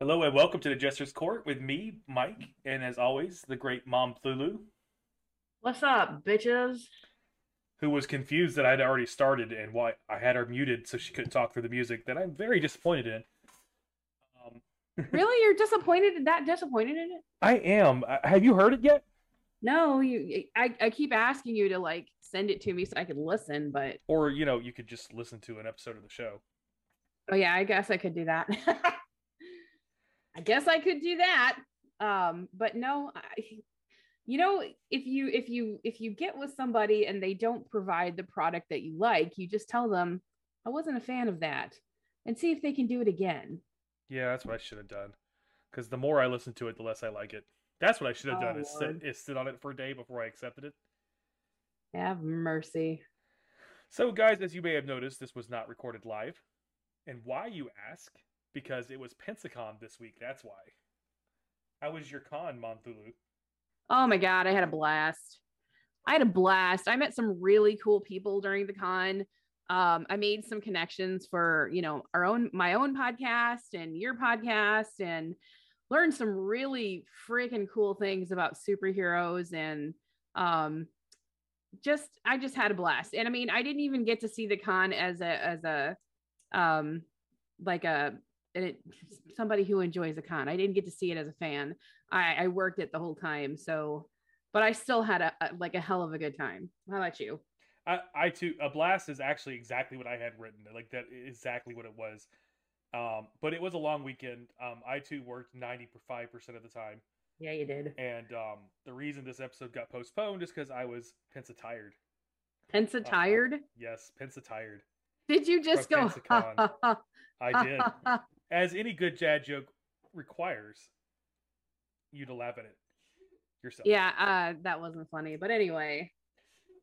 Hello and welcome to the Jester's Court with me, Mike, and as always, the great Mom Thulu, What's up, bitches? who was confused that I'd already started and why I had her muted so she couldn't talk through the music that I'm very disappointed in. Um, Really? You're disappointed? In that disappointed in it? I am. Uh, Have you heard it yet? No, you. I, I keep asking you to like send it to me so I can listen, but Or, you know, you could just listen to an episode of the show. oh yeah, I guess I could do that. I guess I could do that. Um, but no, I, you know, if you if you if you get with somebody and they don't provide the product that you like, you just tell them I wasn't a fan of that, and see if they can do it again. Yeah, that's what I should have done. Because the more I listen to it, the less I like it. That's what I should have Oh, done is sit, is sit on it for a day before I accepted it. Have mercy. So, guys, as you may have noticed, this was not recorded live. And why, you ask? Because it was Pensacon this week, that's why. How was your con, Momthulu? Oh my God, I had a blast. I had a blast. I met some really cool people during the con. Um, I made some connections for, you know, our own, my own podcast and your podcast and learned some really freaking cool things about superheroes and, um, just, I just had a blast. And I mean, I didn't even get to see the con as a, as a, um, like a, it, somebody who enjoys a con. I didn't get to see it as a fan. I, I worked it the whole time. So, but I still had a, a like a hell of a good time. How about you? I, I too, a blast is actually exactly what I had written. Like, that is exactly what it was. Um, but it was a long weekend. Um, I too worked 95% of the time. Yeah, you did. And um, the reason this episode got postponed is because I was Pensa tired. Pensa tired? Yes, Pensa tired. Did you just go? I did. As any good dad joke requires you to laugh at it yourself. yeah, uh, that wasn't funny. But anyway,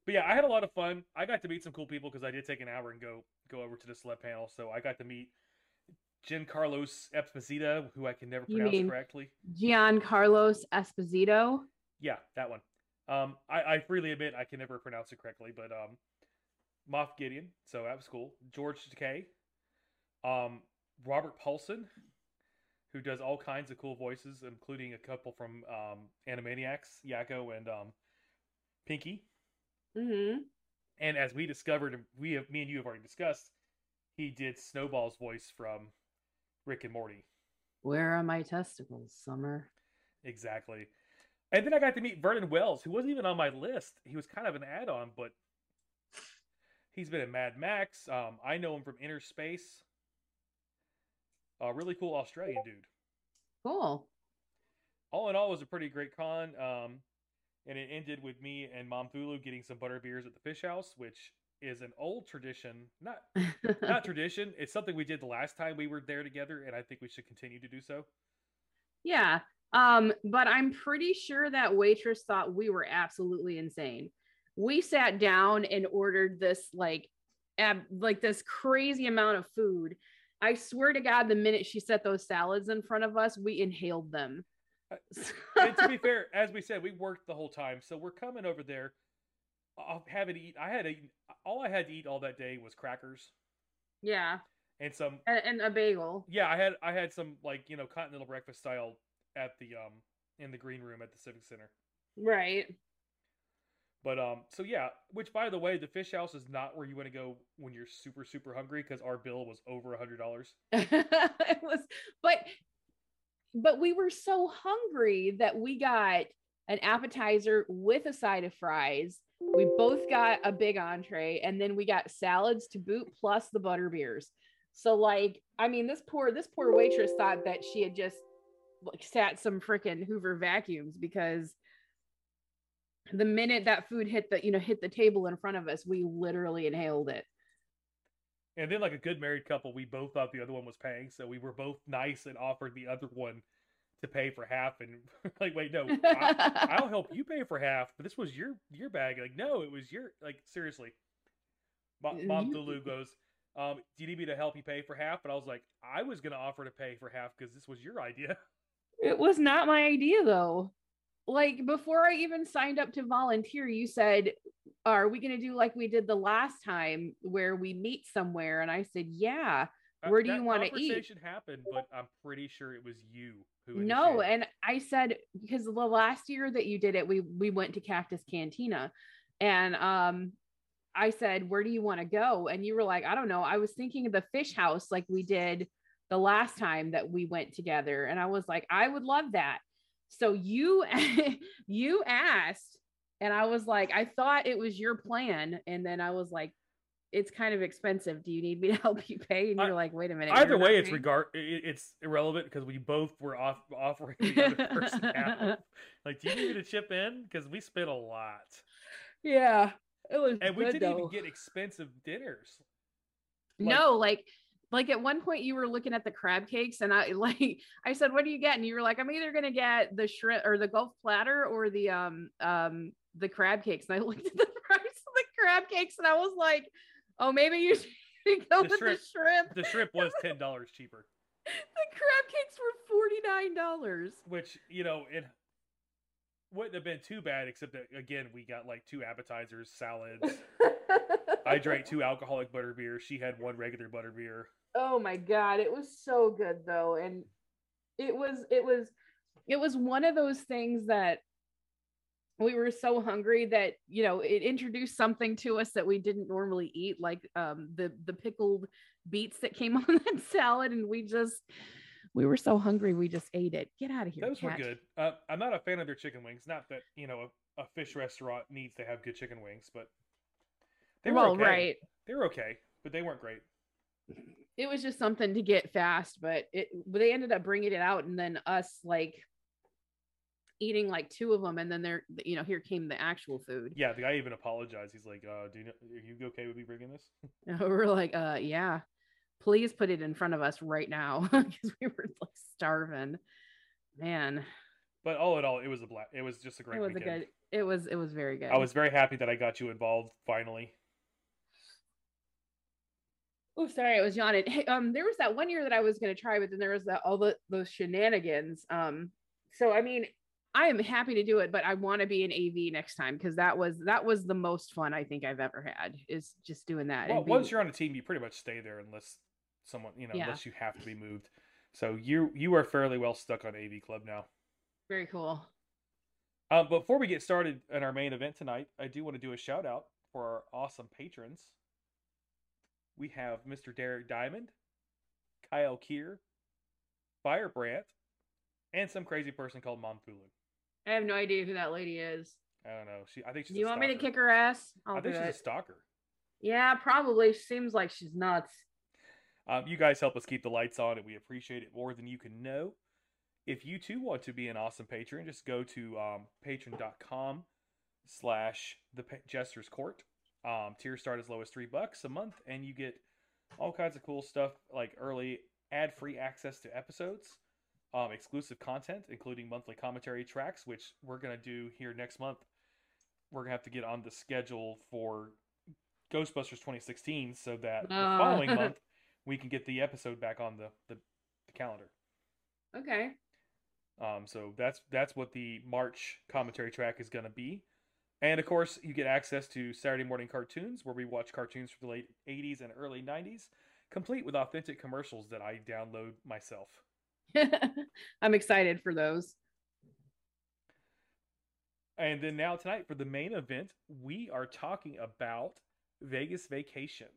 But yeah, I had a lot of fun. I got to meet some cool people because I did take an hour and go go over to the celeb panel. So I got to meet Giancarlos Esposito, who I can never You pronounce correctly. Giancarlos Esposito. Yeah, that one. Um, I, I freely admit I can never pronounce it correctly, but um, Moff Gideon, so that was cool. George Takei, um, Robert Paulsen, who does all kinds of cool voices, including a couple from um, Animaniacs, Yakko and um, Pinky. Mm-hmm. And as we discovered, we have me and you have already discussed, he did Snowball's voice from Rick and Morty. Where are my testicles, Summer? Exactly. And then I got to meet Vernon Wells, who wasn't even on my list. He was kind of an add-on, but he's been in Mad Max. Um, I know him from Innerspace. A really cool Australian dude. Cool. All in all, it was a pretty great con. Um, and it ended with me and Mom Thulu getting some butter beers at the Fish House, which is an old tradition. Not not tradition. It's something we did the last time we were there together, and I think we should continue to do so. Yeah. Um, but I'm pretty sure that waitress thought we were absolutely insane. We sat down and ordered this like ab- like this crazy amount of food. I swear to God, the minute she set those salads in front of us, we inhaled them. and to be fair, as we said, we worked the whole time, so we're coming over there. I'll have it eat. I had all I had to eat all that day was crackers yeah, and some. and, and a bagel. Yeah, I had I had some like you know continental breakfast style at the um in the green room at the civic center. Right. But um, so yeah, which by the way, the fish house is not where you want to go when you're super super hungry because our bill was over a hundred dollars. it was but but we were so hungry that we got an appetizer with a side of fries we both got a big entree and then we got salads to boot plus the butter beers so like i mean this poor this poor waitress thought that she had just like sat some freaking hoover vacuums because the minute that food hit the you know hit the table in front of us we literally inhaled it And then, like a good married couple, we both thought the other one was paying, so we were both nice and offered the other one to pay for half. And like, wait, no, I, I'll help you pay for half, but this was your your bag. Like, no, it was your like seriously. Mom, Mom Thulu goes, um, "Do you need me to help you pay for half?" But I was like, I was gonna offer to pay for half because this was your idea. It was not my idea though. Like before I even signed up to volunteer, you said, Are we going to do like we did the last time where we meet somewhere? And I said, Yeah. Uh, Where do you wanna eat? Conversation happened, but I'm pretty sure it was you who. No, and I said because the last year that you did it, we we went to Cactus Cantina, and um, I said, "Where do you want to go?" And you were like, "I don't know." I was thinking of the fish house, like we did the last time that we went together, and I was like, "I would love that." So you you asked, and I was like, "I thought it was your plan," and then I was like. It's kind of expensive. Do you need me to help you pay? And you're like, wait a minute. Either way, it's paying? regard. i- i- It's irrelevant because we both were off offering the other person. Like, do you need me to chip in? Because we spent a lot, Yeah, it was and we didn't though. even get expensive dinners. like- no, like like at one point you were looking at the crab cakes, and I like I said, "What do you get?" And you were like, "I'm either gonna get the shrimp or the Gulf platter or the um um the crab cakes." And I looked at the price of the crab cakes, and I was like, "Oh, maybe you should go The with shrimp- the shrimp." The shrimp was ten dollars cheaper, The crab cakes were forty nine dollars. which you know it wouldn't have been too bad, except that again we got like two appetizers, salads. I drank two alcoholic butter beers. She had one regular butter beer. Oh my god it was so good though and it was it was it was one of those things that we were so hungry that you know it introduced something to us that we didn't normally eat like um the the pickled beets that came on that salad and we just we were so hungry we just ate it get out of here Those were good. Uh, I'm not a fan of their chicken wings. Not that you know a, a fish restaurant needs to have good chicken wings, but they were well okay. right They were okay, but they weren't great. It was just something to get fast but it they ended up bringing it out and then us like eating like two of them and then they're you know here came the actual food Yeah, the guy even apologized. He's like, uh, "Do you know, are you okay with me bringing this?" And we're like uh yeah please put it in front of us right now because we were like starving man But all in all, it was a black. It was just a great it was weekend. a good it was it was very good I was very happy that I got you involved finally. Oh sorry i was yawning hey, um there was that one year that i was going to try but then there was that all the those shenanigans um so i mean i am happy to do it but i want to be an av next time because that was that was the most fun i think i've ever had is just doing that Well, and once you're on a team, you pretty much stay there unless someone, you know, Yeah. unless you have to be moved. So you you are fairly well stuck on AV Club now. very cool Um, before we get started in our main event tonight, I do want to do a shout out for our awesome patrons. We have Mr. Derek Diamond, Kyle Keir, Firebrand, and some crazy person called Mom Thulu. i have no idea who that lady is I don't know. She, I think she's. you want me to kick her ass i'll I think she's it a stalker. yeah probably She seems like she's nuts Um, you guys help us keep the lights on, and we appreciate it more than you can know. If you too want to be an awesome patron, just go to um, patreon.com slash the Jester's Court. Um, tiers start as low as three bucks a month, and you get all kinds of cool stuff like early ad-free access to episodes, um, exclusive content, including monthly commentary tracks, which we're going to do here next month. We're going to have to get on the schedule for Ghostbusters 2016 so that the Ah. following month we can get the episode back on the, the, the calendar. okay Um, so that's that's what the March commentary track is going to be. And of course, you get access to Saturday morning cartoons where we watch cartoons from the late 80s and early 90s, complete with authentic commercials that I download myself. i'm excited for those And then now tonight for the main event, we are talking about Vegas Vacation.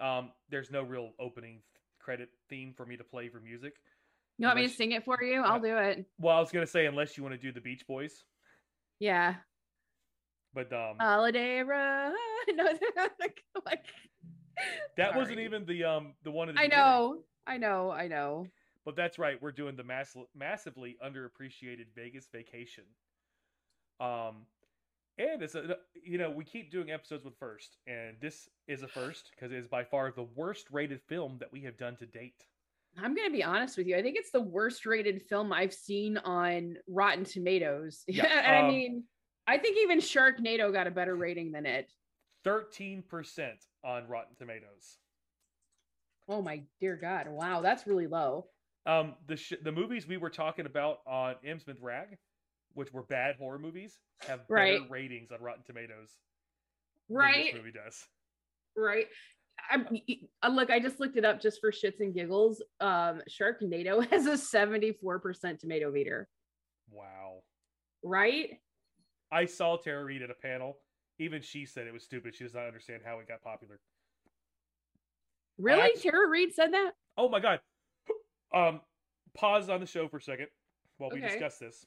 Um, there's no real opening credit theme for me to play for music. you want me to sing it for you i'll do it Well, I was gonna say unless you want to do the Beach Boys, yeah but um, holiday run no, like, that wasn't even the um the one. At the i know i know i know But that's right. We're doing the mass- massively underappreciated Vegas vacation. Um, and it's a you know we keep doing episodes with first, and this is a first because it is by far the worst rated film that we have done to date. i'm gonna be honest with you i think it's the worst rated film i've seen on rotten tomatoes Yeah, and i um, mean i think even sharknado got a better rating than it Thirteen percent on Rotten Tomatoes. oh my dear god wow that's really low Um, the sh- the movies we were talking about on Innsmouth Rag, which were bad horror movies, have better Right. ratings on Rotten Tomatoes than right this movie does. right I'm uh, look, I just looked it up just for shits and giggles. Um, Sharknado has a 74% tomato meter. Wow. Right? I saw Tara Reid at a panel. Even she said it was stupid. She does not understand how it got popular. Really? Actually- Tara Reid said that? Oh my god. Um, pause on the show for a second while we Okay. discuss this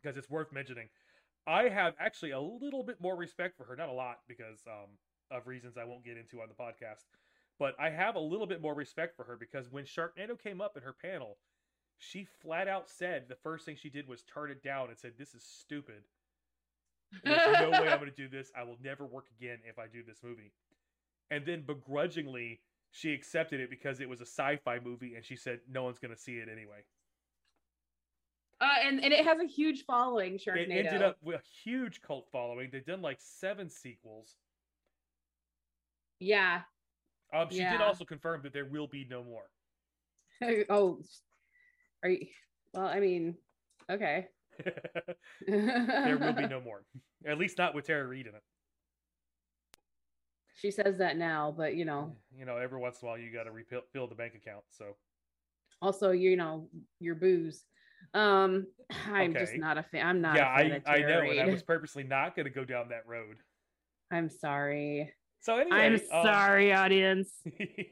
because it's worth mentioning. I have actually a little bit more respect for her, not a lot because um, of reasons I won't get into on the podcast, but I have a little bit more respect for her because when Sharknado came up in her panel, she flat out said the first thing she did was turn it down and said, "This is stupid. There's no way I'm going to do this. I will never work again if I do this movie." And then begrudgingly, she accepted it because it was a sci-fi movie, and she said no one's going to see it anyway. Uh, and, and it has a huge following, sure. It ended up with a huge cult following. They've done like seven sequels. Yeah. Um, she did also confirm that there will be no more. oh, are you? Well, I mean, okay. there will be no more. At least not with Tara Reid in it. She says that now, but you know, You know, every once in a while you got to refill the bank account. So also you know your booze. Um, I'm just not a fan. I'm not. yeah, I I know, and I was purposely not going to go down that road. I'm sorry. So anyway, I'm um, sorry, audience.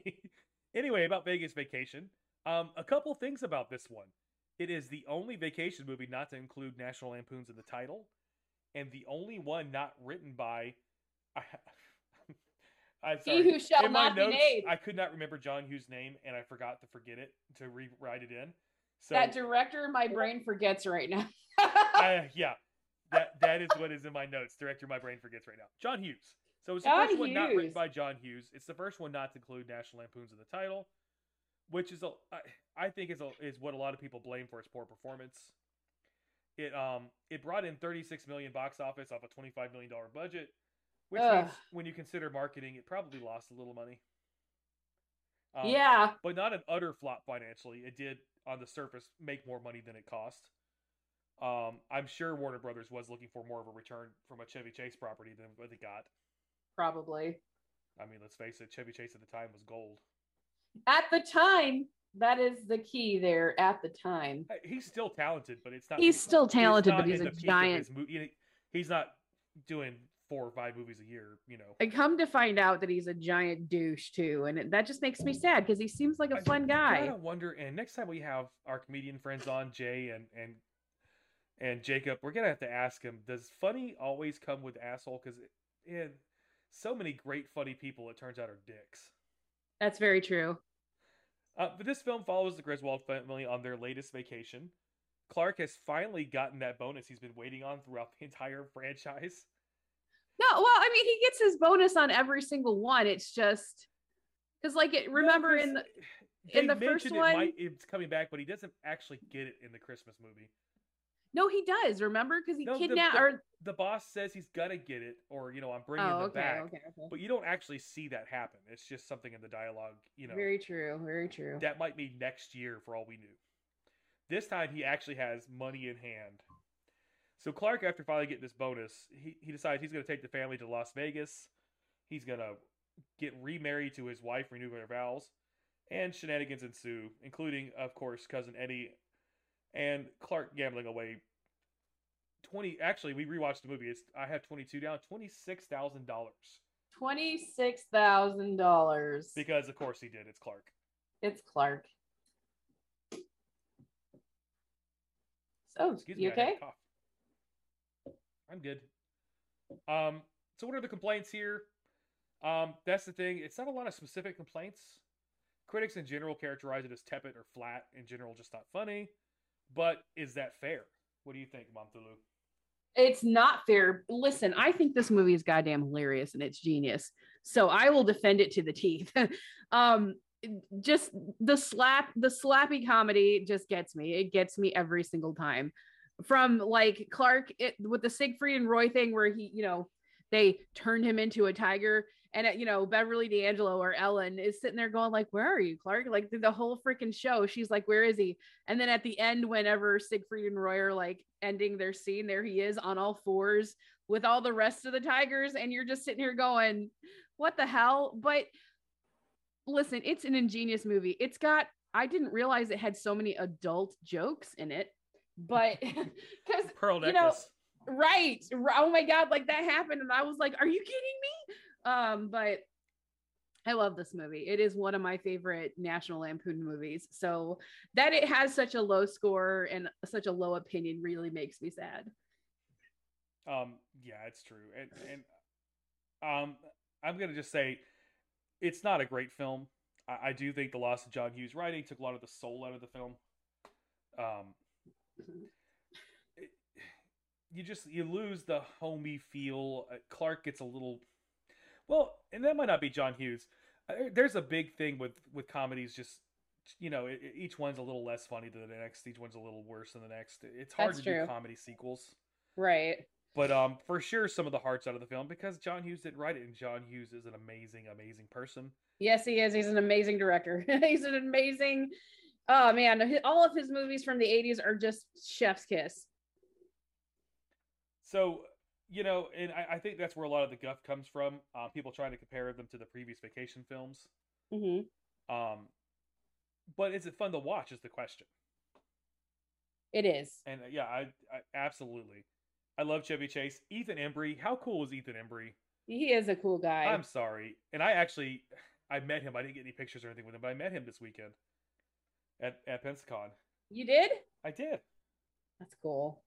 anyway, about Vegas Vacation. Um, a couple things about this one. It is the only vacation movie not to include National Lampoons in the title, and the only one not written by. I, I'm He who shall in my not be notes, named. I could not remember John Hughes' name, and I forgot to forget it to rewrite it in. So that director, my brain forgets right now. Yeah, that that is what is in my notes. Director, my brain forgets right now. John Hughes. So it's the John first one not written by John Hughes. It's the first one not to include National Lampoons in the title, which is a I, I think is a, is what a lot of people blame for its poor performance. It um it brought in 36 million box office off a 25 million dollar budget, which Ugh. means when you consider marketing, it probably lost a little money. Um, yeah, but not an utter flop financially. It did on the surface make more money than it cost. Um, I'm sure Warner Brothers was looking for more of a return from a Chevy Chase property than what they got. probably. I mean, let's face it, Chevy Chase at the time was gold. At the time, that is the key there. At the time, He's still talented, but it's not. he's still talented, not but he's a the peak of giant. his mo- He's not doing four or five movies a year. You know, I come to find out that he's a giant douche too, and it, that just makes me sad because he seems like a I fun Gotta guy. wonder. And next time we have our comedian friends on, Jay and and and Jacob, we're gonna have to ask him: Does funny always come with asshole? Because yeah, so many great funny people, it turns out, are dicks. That's very true. Uh, but this film follows the Griswold family on their latest vacation. Clark has finally gotten that bonus he's been waiting on throughout the entire franchise. No, well, I mean, he gets his bonus on every single one. It's just because, like, it. Remember No, in the in the first one- might, it's coming back, but he doesn't actually get it in the Christmas movie. No, he does. Remember because he No, the- kidnapped the- or The boss says he's gonna get it, or you know, I'm bringing oh, them okay, back. okay, okay. But you don't actually see that happen. It's just something in the dialogue, you know. Very true. Very true. That might be next year for all we knew. This time he actually has money in hand. So Clark, after finally getting this bonus, he, he decides he's going to take the family to Las Vegas. He's going to get remarried to his wife, renew their vows, and shenanigans ensue, including, of course, cousin Eddie and Clark gambling away. Twenty. Actually, we rewatched the movie. It's I have twenty two down, twenty six thousand dollars Twenty six thousand dollars. because, of course, he did. It's Clark. It's Clark. So, Excuse you me. I had a okay? I'm good. Um, so what are the complaints here? Um, that's the thing. It's not a lot of specific complaints. Critics in general characterize it as tepid or flat. In general, just not funny. But is that fair? What do you think, Mom? It's not fair. Listen, I think this movie is goddamn hilarious and it's genius. So I will defend it to the teeth. um, just the slap, the slappy comedy just gets me. It gets me every single time. From like Clark it, with the Siegfried and Roy thing, where he, you know, they turned him into a tiger, and uh, you know Beverly D'Angelo or Ellen is sitting there going like, "Where are you, Clark?" Like the whole freaking show, she's like, "Where is he?" And then at the end, whenever Siegfried and Roy are like ending their scene, there he is on all fours with all the rest of the tigers, and you're just sitting here going, "What the hell?" But listen, it's an ingenious movie. It's got I didn't realize it had so many adult jokes in it, but because Pearl you know, necklace. right, oh my god, like that happened, and I was like, "Are you kidding me?" Um, but I love this movie. It is one of my favorite National Lampoon movies. So that it has such a low score and such a low opinion really makes me sad. Um, yeah, it's true, and and um, I'm gonna just say, it's not a great film. I, I do think the loss of John Hughes' writing took a lot of the soul out of the film. Um, it, you just you lose the homey feel. Uh, Clark gets a little, well, and that might not be John Hughes. Uh, there's a big thing with with comedies. Just you know, it, each one's a little less funny than the next. Each one's a little worse than the next. It's hard That's to true. do comedy sequels. Right. But um, for sure, some of the hearts out of the film because John Hughes didn't write it, and John Hughes is an amazing, amazing person. Yes, he is. He's an amazing director. He's an amazing. Oh man, all of his movies from the '80s are just chef's kiss. So you know, and I, I think that's where a lot of the guff comes from. Uh, people trying to compare them to the previous vacation films. hmm Um, but is it fun to watch? Is the question. It is. And uh, yeah, I, I absolutely, I love Chevy Chase. Ethan Embry, how cool is Ethan Embry? He is a cool guy. I'm sorry, and I actually, I met him. I didn't get any pictures or anything with him, but I met him this weekend at at Pensacon. you did? I did. That's cool.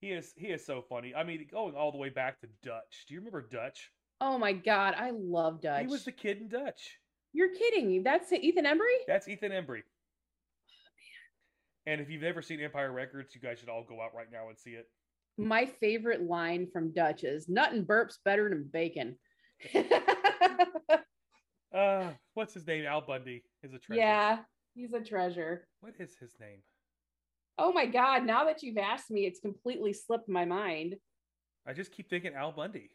He is he is so funny. I mean, going all the way back to Dutch. Do you remember Dutch? Oh my god, I love Dutch. He was the kid in Dutch. You're kidding me. That's Ethan Embry? That's Ethan Embry. And if you've never seen Empire Records, you guys should all go out right now and see it. My favorite line from Dutch is "Nut and burps better than bacon." Uh, what's his name? Al Bundy is a treasure. yeah, he's a treasure. What is his name? Oh my god, now that you've asked me, it's completely slipped my mind. I just keep thinking Al Bundy.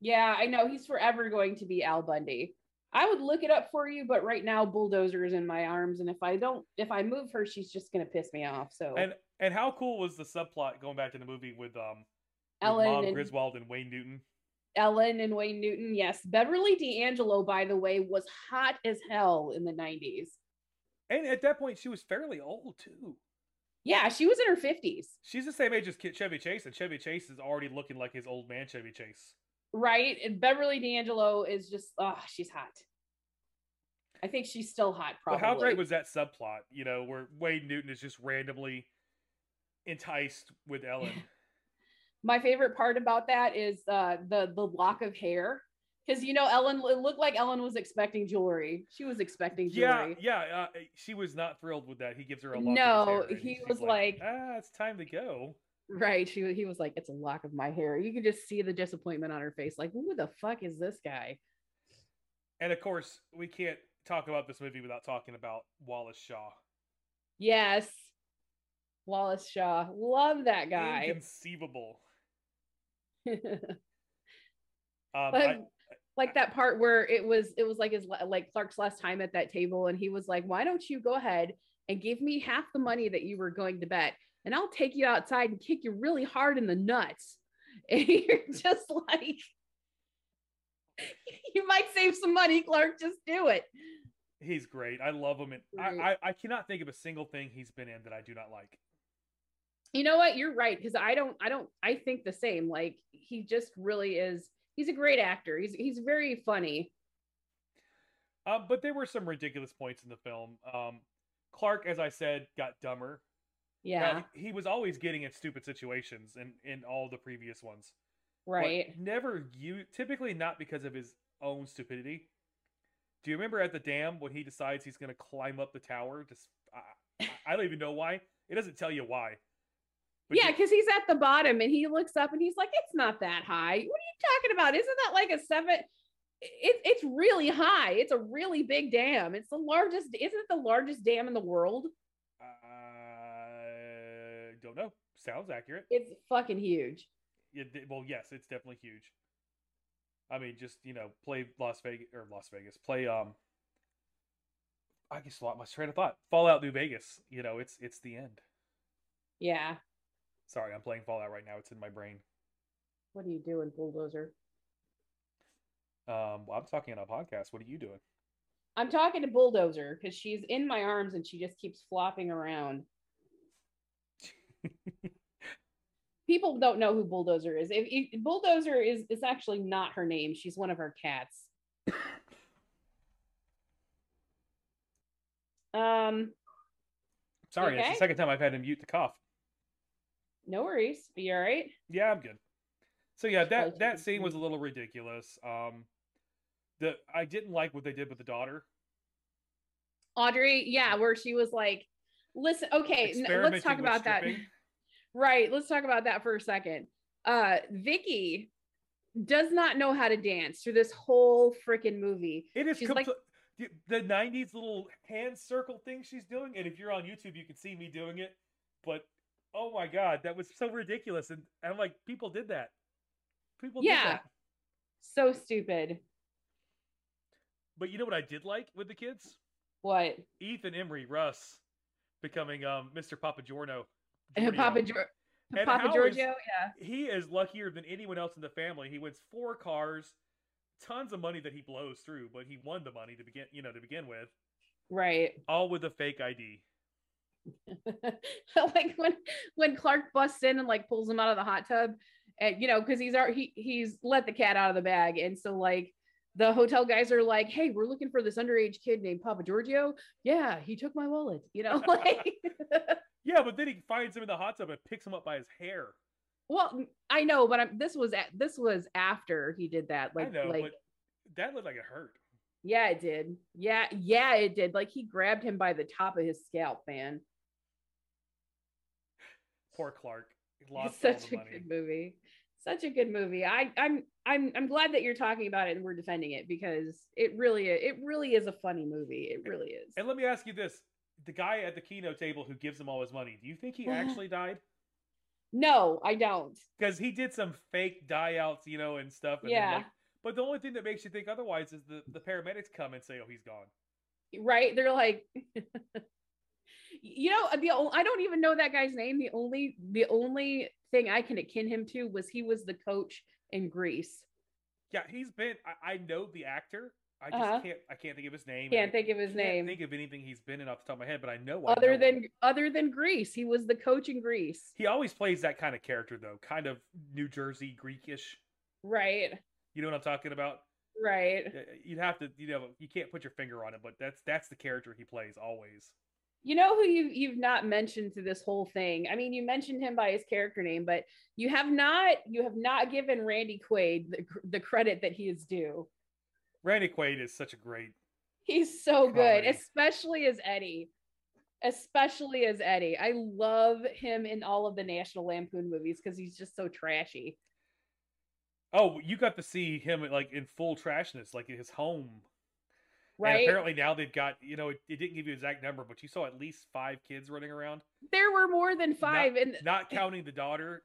Yeah, I know he's forever going to be Al Bundy. I would look it up for you, but right now Bulldozer is in my arms, and if I don't, if I move her, she's just gonna piss me off. So And and how cool was the subplot going back to the movie with um with Ellen Mom and Griswold and Wayne Newton? Ellen and Wayne Newton, yes. Beverly D'Angelo, by the way, was hot as hell in the '90s. And at that point, she was fairly old too. Yeah, she was in her 50s, She's the same age as Chevy Chase, and Chevy Chase is already looking like his old man Chevy Chase. right? And Beverly D'Angelo is just, oh, she's hot. I think she's still hot, probably. But how great was that subplot? You know, where Wayne Newton is just randomly enticed with Ellen. My favorite part about that is uh, the the lock of hair, because you know Ellen it looked like Ellen was expecting jewelry. She was expecting jewelry. yeah. Uh, she was not thrilled with that. He gives her a lock. of No, his hair, and he was like- "Ah, it's time to go." Right. She he was like, it's a lock of my hair. You could just see the disappointment on her face. Like, who the fuck is this guy? And of course, we can't talk about this movie without talking about Wallace Shawn. Yes. Wallace Shawn. Love that guy. Inconceivable. Um, But, I, like that part where it was it was like his like Clark's last time at that table and he was like, "Why don't you go ahead and give me half the money that you were going to bet and I'll take you outside and kick you really hard in the nuts." And you're just like you might save some money, Clark, just do it. he's great. I love him, and I, I, I cannot think of a single thing he's been in that I do not like. You know what? You're right because I don't I don't I think the same. Like he just really is he's a great actor. He's he's very funny. Um, but there were some ridiculous points in the film. Um, Clark, as I said, got dumber. Now, Yeah. he was always getting in stupid situations in in all the previous ones. but Right. never you typically not because of his own stupidity. Do you remember at the dam when he decides he's going to climb up the tower? Just I, I don't even know why. It doesn't tell you why. But yeah, because he's at the bottom and he looks up and he's like, "It's not that high. What talking about? Isn't that like a seven? It, it's really high. It's a really big dam. It's the largest. Isn't it the largest dam in the world? I don't know. Sounds accurate. It's fucking huge. Yeah, th- well, yes, it's definitely huge. I mean, just you know, play Las Vegas or Las Vegas. Play um. I guess lost my train of thought. Fallout New Vegas. You know, it's it's the end. Yeah. Sorry, I'm playing Fallout right now. It's in my brain. What are you doing, bulldozer? Um, well, I'm talking on a podcast. What are you doing? I'm talking to Bulldozer because she's in my arms and she just keeps flopping around. People don't know who Bulldozer is. If, if Bulldozer is is actually not her name. She's one of her cats. um, Sorry, it's okay? the second time I've had to mute the cough. no worries. Be all right. Yeah, I'm good. So yeah, that that scene was a little ridiculous. Um, the I didn't like what they did with the daughter. Audrey, yeah, where she was like, listen, okay, let's talk about that. Right, let's talk about that for a second. Uh Vicky does not know how to dance through this whole freaking movie. It is She's like- the- the '90s little hand circle thing she's doing, and if you're on YouTube, you can see me doing it. But oh my god, that was so ridiculous, and I'm like, people did that. People Yeah. So stupid. But you know what I did like with the kids? What? Ethan Embry, Russ, becoming um Mr. Papa Giorno. Papa Giorgio. Gior- And Papa how is- Giorgio, yeah. he is luckier than anyone else in the family. He wins four cars, tons of money that he blows through, but he won the money to begin, you know, to begin with, Right. all with a fake ID. like when when Clark busts in and like pulls him out of the hot tub, and you know, because he's already he, he's let the cat out of the bag, and so like the hotel guys are like, "Hey, we're looking for this underage kid named Papa Giorgio." Yeah, he took my wallet. You know, like. Yeah, but then he finds him in the hot tub and picks him up by his hair. well, I know, but I'm, this was at, this was after he did that. Like, I know, like but that looked like it hurt. yeah, it did. Yeah, yeah, it did. Like he grabbed him by the top of his scalp, man. Poor Clark. It's such a money. good movie. Such a good movie. I, I'm I'm I'm glad that you're talking about it and we're defending it because it really it really is a funny movie. It really is. And let me ask you this: the guy at the keno table who gives him all his money, do you think he actually died? No, I don't. Because he did some fake die outs, you know, and stuff. And Yeah. like- but the only thing that makes you think otherwise is the the paramedics come and say, "Oh, he's gone." Right? They're like You know, the I don't even know that guy's name. The only the only thing I can akin him to was he was the coach in Grease. Yeah, he's been. I, I know the actor. I just Uh-huh. can't. I can't think of his name. Can't I think of his can't name. Think of anything he's been in off the top of my head, but I know. I Other know than him. other than Grease, he was the coach in Grease. he always plays that kind of character, though, kind of New Jersey Greekish. Right. You know what I'm talking about? Right. You'd have to, you know, you can't put your finger on it, but that's that's the character he plays always. You know who you you've not mentioned through this whole thing. I mean, you mentioned him by his character name, but you have not you have not given Randy Quaid the, the credit that he is due. Randy Quaid is such a great. He's so good, especially as Eddie. Especially as Eddie. I love him in all of the National Lampoon movies because he's just so trashy. Oh, you got to see him like in full trashness, like his home. And Right? apparently now they've got, you know, it, it didn't give you exact number, but you saw at least five kids running around, There were more than five, and not counting the daughter.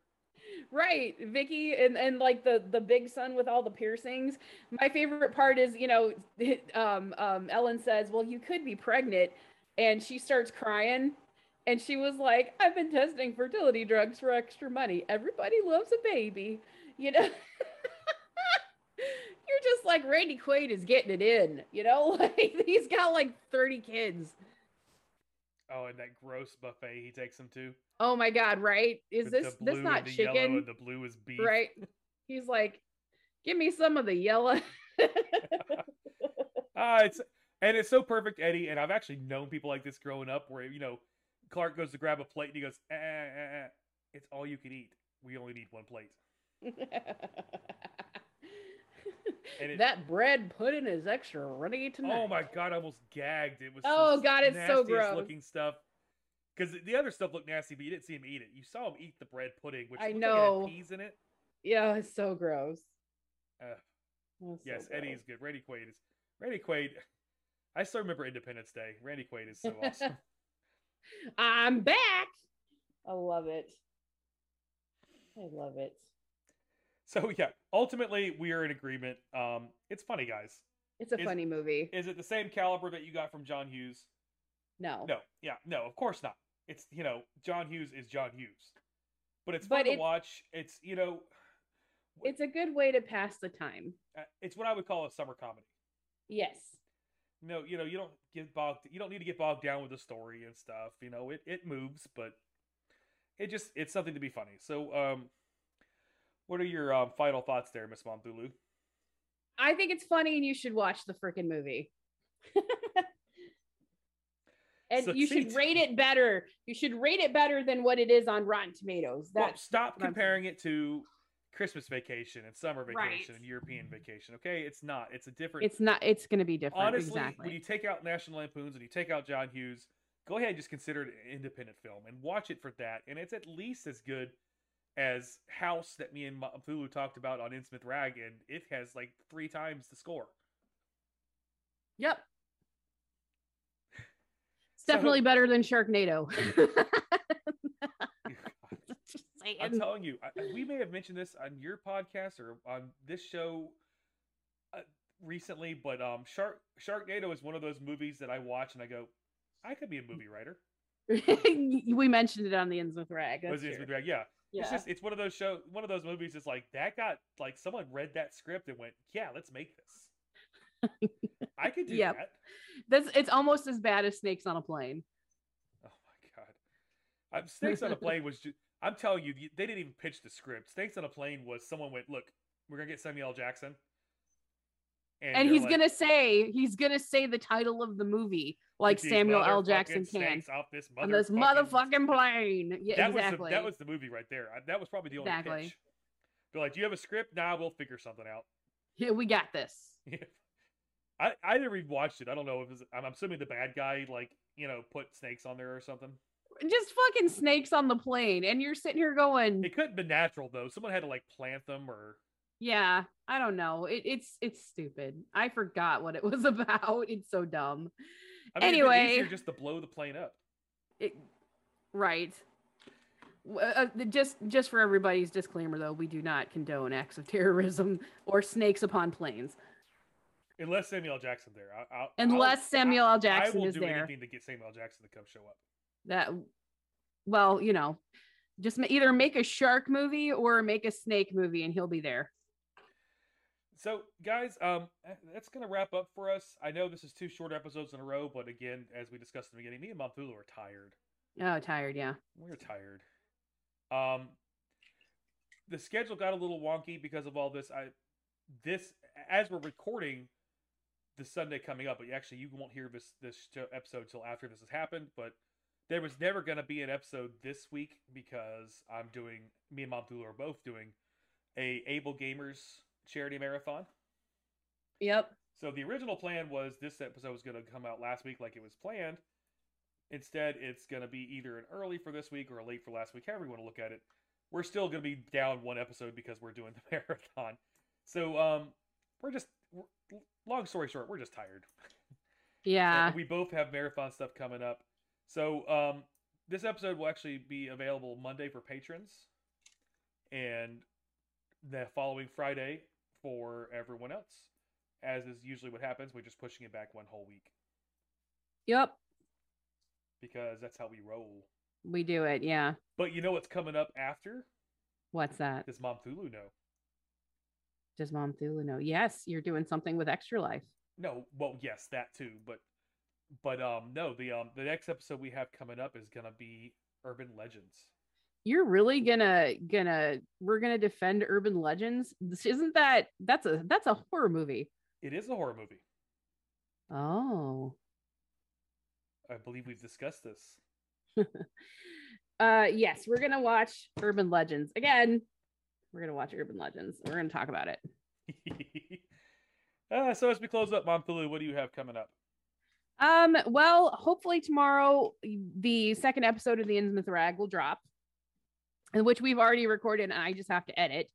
right vicky and and like the the big son with all the piercings my favorite part is you know um um ellen says well you could be pregnant and she starts crying and she was like i've been testing fertility drugs for extra money everybody loves a baby you know you're just like randy quaid is getting it in you know like he's got like 30 kids Oh, and that gross buffet he takes them to. oh my god right is with this this not the chicken the blue is beef. right he's like give me some of the yellow Ah, it's and it's so perfect, Eddie. And I've actually known people like this growing up, where you know, Clark goes to grab a plate and he goes, eh, eh, eh, eh. "It's all you can eat. We only need one plate." And it- that bread pudding is extra runny tonight. Oh my god, I almost gagged. It was Oh, God, it's so gross. looking stuff. Because the other stuff looked nasty, but you didn't see him eat it. You saw him eat the bread pudding, which I know. like peas in it. Yeah, it's so gross. Uh, so yes, gross. Eddie is good. Randy Quaid is Randy Quaid. I still remember Independence Day. Randy Quaid is so awesome. I'm back. I love it. I love it. So yeah, ultimately we are in agreement. Um, it's funny, guys. It's a Is- funny movie. Is it the same caliber that you got from John Hughes? No. No, yeah, no, of course not. It's you know John Hughes is John Hughes, but it's But fun to watch. It's you know, It's a good way to pass the time. uh, it's what I would call a summer comedy. Yes. No, you know, you don't get bogged. You don't need to get bogged down with the story and stuff. You know, it it moves, but it just it's something to be funny. So, um, what are your um, final thoughts there, Miss Momthulu? I think it's funny, and you should watch the freaking movie. and you should rate it better. You should rate it better than what it is on Rotten Tomatoes. That well, stop comparing it to Christmas vacation and summer vacation Right. and European vacation. Okay, it's not. It's a different. it's not. It's going to be different. honestly exactly. when you take out National Lampoons and you take out John Hughes, go ahead and just consider it an independent film and watch it for that. And it's at least as good as House that me and Thulu talked about on Innsmouth Rag, and it has like three times the score. Yep. It's definitely better than Sharknado. Just I'm telling you, I, I- we may have mentioned this on your podcast or on this show uh, recently, but um, Shark Sharknado is one of those movies that I watch and I go, I could be a movie writer. we mentioned it on the Innsmouth Rag. Was That's it- true. yeah, Yeah. It's just it's one of those show one of those movies. It's like that got like someone read that script and went, yeah, let's make this. I could do Yep. that. That's it's almost as bad as snakes on a plane. Oh my god, I'm, Snakes on a Plane was. Just, I'm telling you, they didn't even pitch the script. Snakes on a Plane was someone went, look, we're gonna get Samuel L. Jackson, And they're he's like, gonna say he's gonna say the title of the movie like Samuel L. Jackson can off this on this motherfucking plane. Yeah, that exactly. was the, that was the movie right there. I, that was probably the only Exactly. pitch. They're like, do you have a script? Nah, we'll figure something out. Yeah, we got this. I, I never even watched it. I don't know if it's, I'm assuming the bad guy like you know put snakes on there or something. Just fucking snakes on the plane, and you're sitting here going, It couldn't be natural though. Someone had to like plant them or "Yeah, I don't know. It, it's it's stupid. I forgot what it was about. It's so dumb." I mean, Anyway. easier just to blow the plane up. It, right. Uh, just just for everybody's disclaimer, though, we do not condone acts of terrorism or snakes upon planes, Unless Samuel L. Jackson there. I, I'll, unless I'll, Samuel L. I, Jackson I will is do there. anything to get Samuel L. Jackson to come show up. That, well, you know, just either make a shark movie or make a snake movie, and he'll be there. So, guys, um, that's gonna wrap up for us. I know this is two short episodes in a row, but again, as we discussed in the beginning, me and Momthulu are tired. Oh, tired. Yeah. We're tired. Um, the schedule got a little wonky because of all this. I this as we're recording the Sunday coming up, but actually you won't hear this this show, episode till after this has happened. But there was never going to be an episode this week because I'm doing me and Mom Thulu are both doing a Able Gamers charity marathon. Yep. So the original plan was this episode was going to come out last week like it was planned. Instead, it's going to be either an early for this week or a late for last week, however you want to look at it. We're still going to be down one episode because we're doing the marathon. So um, we're just, we're, long story short, we're just tired. Yeah. And we both have marathon stuff coming up. So um, this episode will actually be available Monday for patrons, and the following Friday for everyone else. As is usually what happens, we're just pushing it back one whole week Yep. because that's how we roll. We do it. Yeah. But you know what's coming up after? What's that? Does Mom Thulu know? Does Mom Thulu know? Yes, you're doing something with Extra Life. No, well, yes, that too, but but um no, the um the next episode we have coming up is gonna be Urban Legends. You're really gonna gonna we're gonna defend urban legends. This isn't that that's a that's a horror movie. It is a horror movie. Oh. I believe we've discussed this. Uh yes, we're gonna watch Urban Legends. Again, we're gonna watch Urban Legends. We're gonna talk about it. uh, so as we close up, Mom Thulu, what do you have coming up? Um, well, hopefully tomorrow the second episode of the Innsmouth Rag will drop, which we've already recorded and I just have to edit.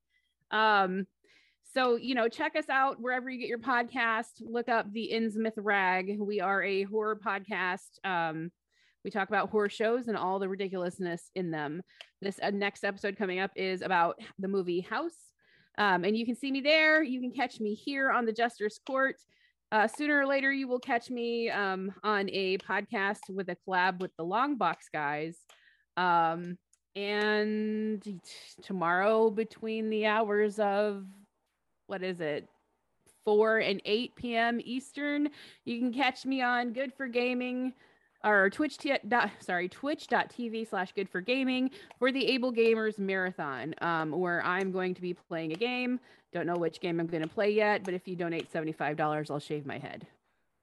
Um, so you know, check us out wherever you get your podcast. Look up the Innsmouth Rag. We are a horror podcast. Um, we talk about horror shows and all the ridiculousness in them. This uh, next episode coming up is about the movie House. Um, and you can see me there. You can catch me here on the Jester's Court. Uh, sooner or later, you will catch me um, on a podcast with a collab with the Long Box guys. Um, and t- tomorrow, between the hours of what is it, 4 and 8 p.m. Eastern. You can catch me on Good for Gaming or Twitch t- dot, sorry twitch.tv slash good for gaming for the able gamers marathon um, where i'm going to be playing a game don't know which game i'm going to play yet but if you donate $75 i'll shave my head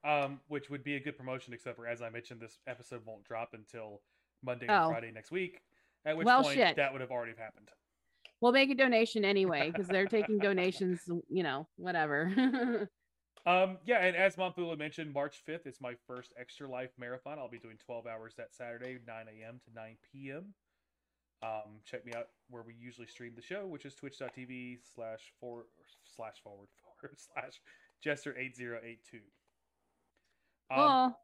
um, which would be a good promotion except for as i mentioned this episode won't drop until monday Oh. or friday next week at which Well, point shit. that would have already happened we'll make a donation anyway because they're taking donations you know whatever Um, yeah, and as Momthulu mentioned, March 5th is my first Extra Life Marathon. I'll be doing 12 hours that Saturday, 9 a.m. to 9 p.m. Um, check me out where we usually stream the show, which is twitch.tv slash forward slash forward forward slash jester8082. Um,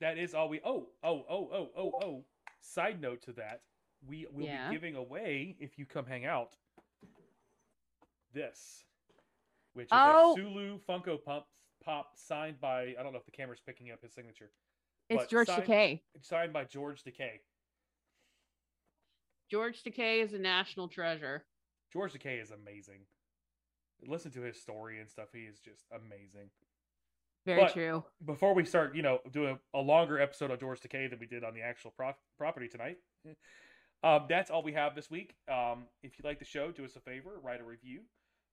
that is all we. Oh, oh, oh, oh, oh, oh. Side note to that, we will Yeah. be giving away if you come hang out. This, which is Oh. a Sulu Funko Pop Pop signed by I don't know if the camera's picking up his signature. it's george signed- takei signed by George Takei. george takei is a national treasure George Takei is amazing. Listen to his story and stuff. He is just amazing. Very But- true before we start, you know, doing a longer episode of George Takei than we did on the actual pro- property tonight, um, that's all we have this week. Um, if you like the show, do us a favor, write a review,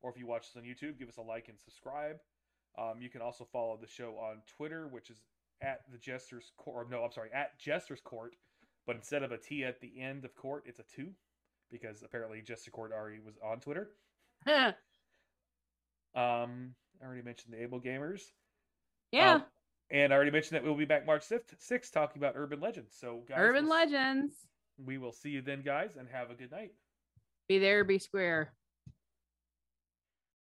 or if you watch us on YouTube, give us a like and subscribe. Um, you can also follow the show on Twitter, which is at the Jester's Court. No, I'm sorry, at Jester's Court, but instead of a T at the end of court, it's a two, because apparently Jester Court already was on Twitter. Um, I already mentioned the Able Gamers. Yeah Um, and I already mentioned that we'll be back March 6th, 6th talking about urban legends. So, guys, urban we'll- legends we will see you then, guys, and have a good night. be there be square